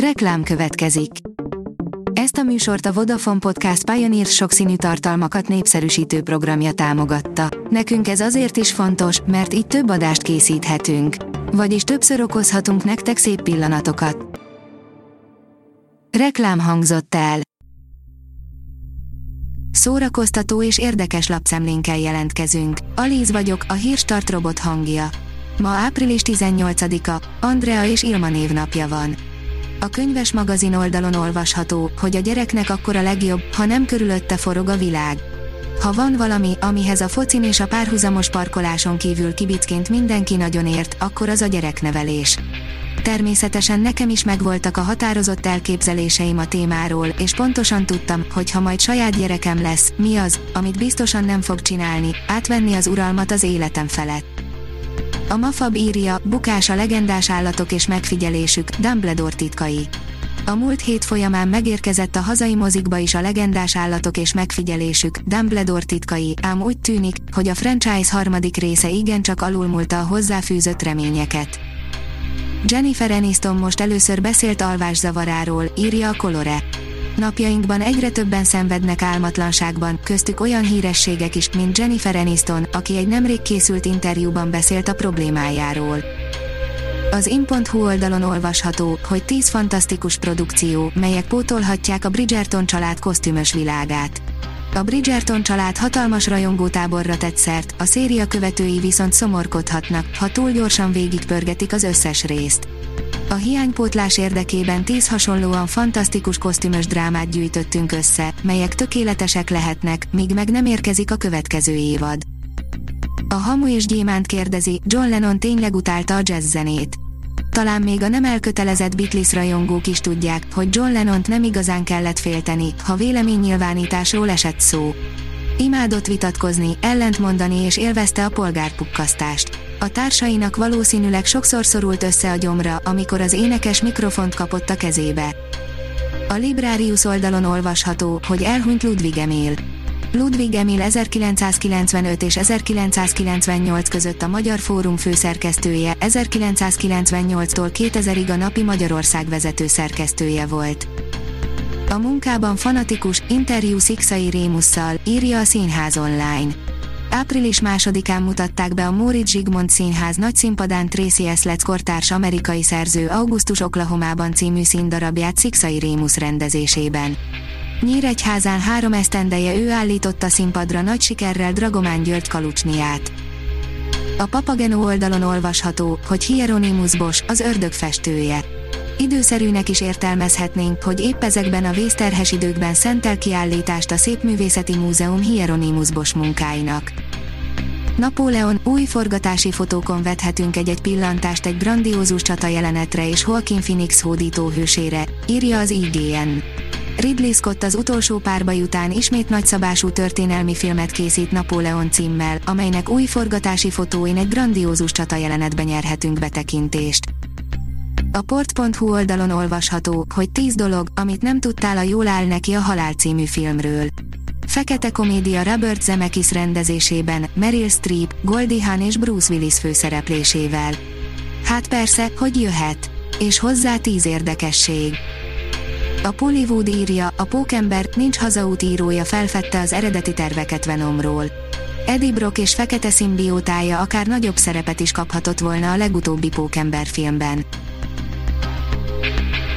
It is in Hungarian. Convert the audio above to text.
Reklám következik. Ezt a műsort a Vodafone Podcast Pioneer sokszínű tartalmakat népszerűsítő programja támogatta. Nekünk ez azért is fontos, mert így több adást készíthetünk. Vagyis többször okozhatunk nektek szép pillanatokat. Reklám hangzott el. Szórakoztató és érdekes lapszemlénkkel jelentkezünk. Alíz vagyok, a hírstart robot hangja. Ma április 18-a, Andrea és Ilma névnapja van. A könyves magazin oldalon olvasható, hogy a gyereknek akkor a legjobb, ha nem körülötte forog a világ. Ha van valami, amihez a focin és a párhuzamos parkoláson kívül kibicként mindenki nagyon ért, akkor az a gyereknevelés. Természetesen nekem is megvoltak a határozott elképzeléseim a témáról, és pontosan tudtam, hogy ha majd saját gyerekem lesz, mi az, amit biztosan nem fog csinálni, átvenni az uralmat az életem felett. A Mafab írja, bukás a legendás állatok és megfigyelésük, Dumbledore titkai. A múlt hét folyamán megérkezett a hazai mozikba is a legendás állatok és megfigyelésük, Dumbledore titkai, ám úgy tűnik, hogy a franchise harmadik része igencsak alulmúlta a hozzáfűzött reményeket. Jennifer Aniston most először beszélt alvászavaráról, írja a Colore. Napjainkban egyre többen szenvednek álmatlanságban, köztük olyan hírességek is, mint Jennifer Aniston, aki egy nemrég készült interjúban beszélt a problémájáról. Az in.hu oldalon olvasható, hogy 10 fantasztikus produkció, melyek pótolhatják a Bridgerton család kosztümös világát. A Bridgerton család hatalmas rajongótáborra tett szert, a széria követői viszont szomorkodhatnak, ha túl gyorsan végigpörgetik az összes részt. A hiánypótlás érdekében tíz hasonlóan fantasztikus kosztümös drámát gyűjtöttünk össze, melyek tökéletesek lehetnek, míg meg nem érkezik a következő évad. A Hamu és Gyémánt kérdezi, John Lennon tényleg utálta a jazz zenét. Talán még a nem elkötelezett Beatles rajongók is tudják, hogy John Lennont nem igazán kellett félteni, ha véleménynyilvánításról esett szó. Imádott vitatkozni, ellentmondani és élvezte a polgárpukkasztást. A társainak valószínűleg sokszor szorult össze a gyomra, amikor az énekes mikrofont kapott a kezébe. A Librarius oldalon olvasható, hogy elhunyt Ludwig Emil. Ludwig Emil 1995 és 1998 között a Magyar Fórum főszerkesztője, 1998-tól 2000-ig a Napi Magyarország vezető szerkesztője volt. A munkában fanatikus, interjú Szikszai Rémusszal, írja a Színház online. Április másodikán mutatták be a Móricz Zsigmond Színház nagy színpadán Tracy Esletz kortárs amerikai szerző Augustus Oklahomában című színdarabját Szikszai Rémusz rendezésében. Nyíregyházán három esztendeje ő állította színpadra nagy sikerrel Dragomán György Kalucsniát. A Papageno oldalon olvasható, hogy Hieronymus Bosch, az ördög festője. Időszerűnek is értelmezhetnénk, hogy épp ezekben a vészterhes időkben szentel kiállítást a Szépművészeti Múzeum Hieronymus Bosch munkáinak. Napóleon új forgatási fotókon vethetünk egy-egy pillantást egy grandiózus csata jelenetre és Joaquin Phoenix hódító hősére, írja az IGN. Ridley Scott az utolsó párbaj után ismét nagyszabású történelmi filmet készít Napóleon címmel, amelynek új forgatási fotóin egy grandiózus csata jelenetben nyerhetünk betekintést. A port.hu oldalon olvasható, hogy 10 dolog, amit nem tudtál a Jól áll neki a Halál című filmről. Fekete komédia Robert Zemeckis rendezésében, Meryl Streep, Goldie Hawn és Bruce Willis főszereplésével. Hát persze, hogy jöhet. És hozzá 10 érdekesség. A Pollywood írja, a Pókember, nincs hazaút írója felfedte az eredeti terveket Venomról. Eddie Brock és fekete szimbiótája akár nagyobb szerepet is kaphatott volna a legutóbbi Pókember filmben.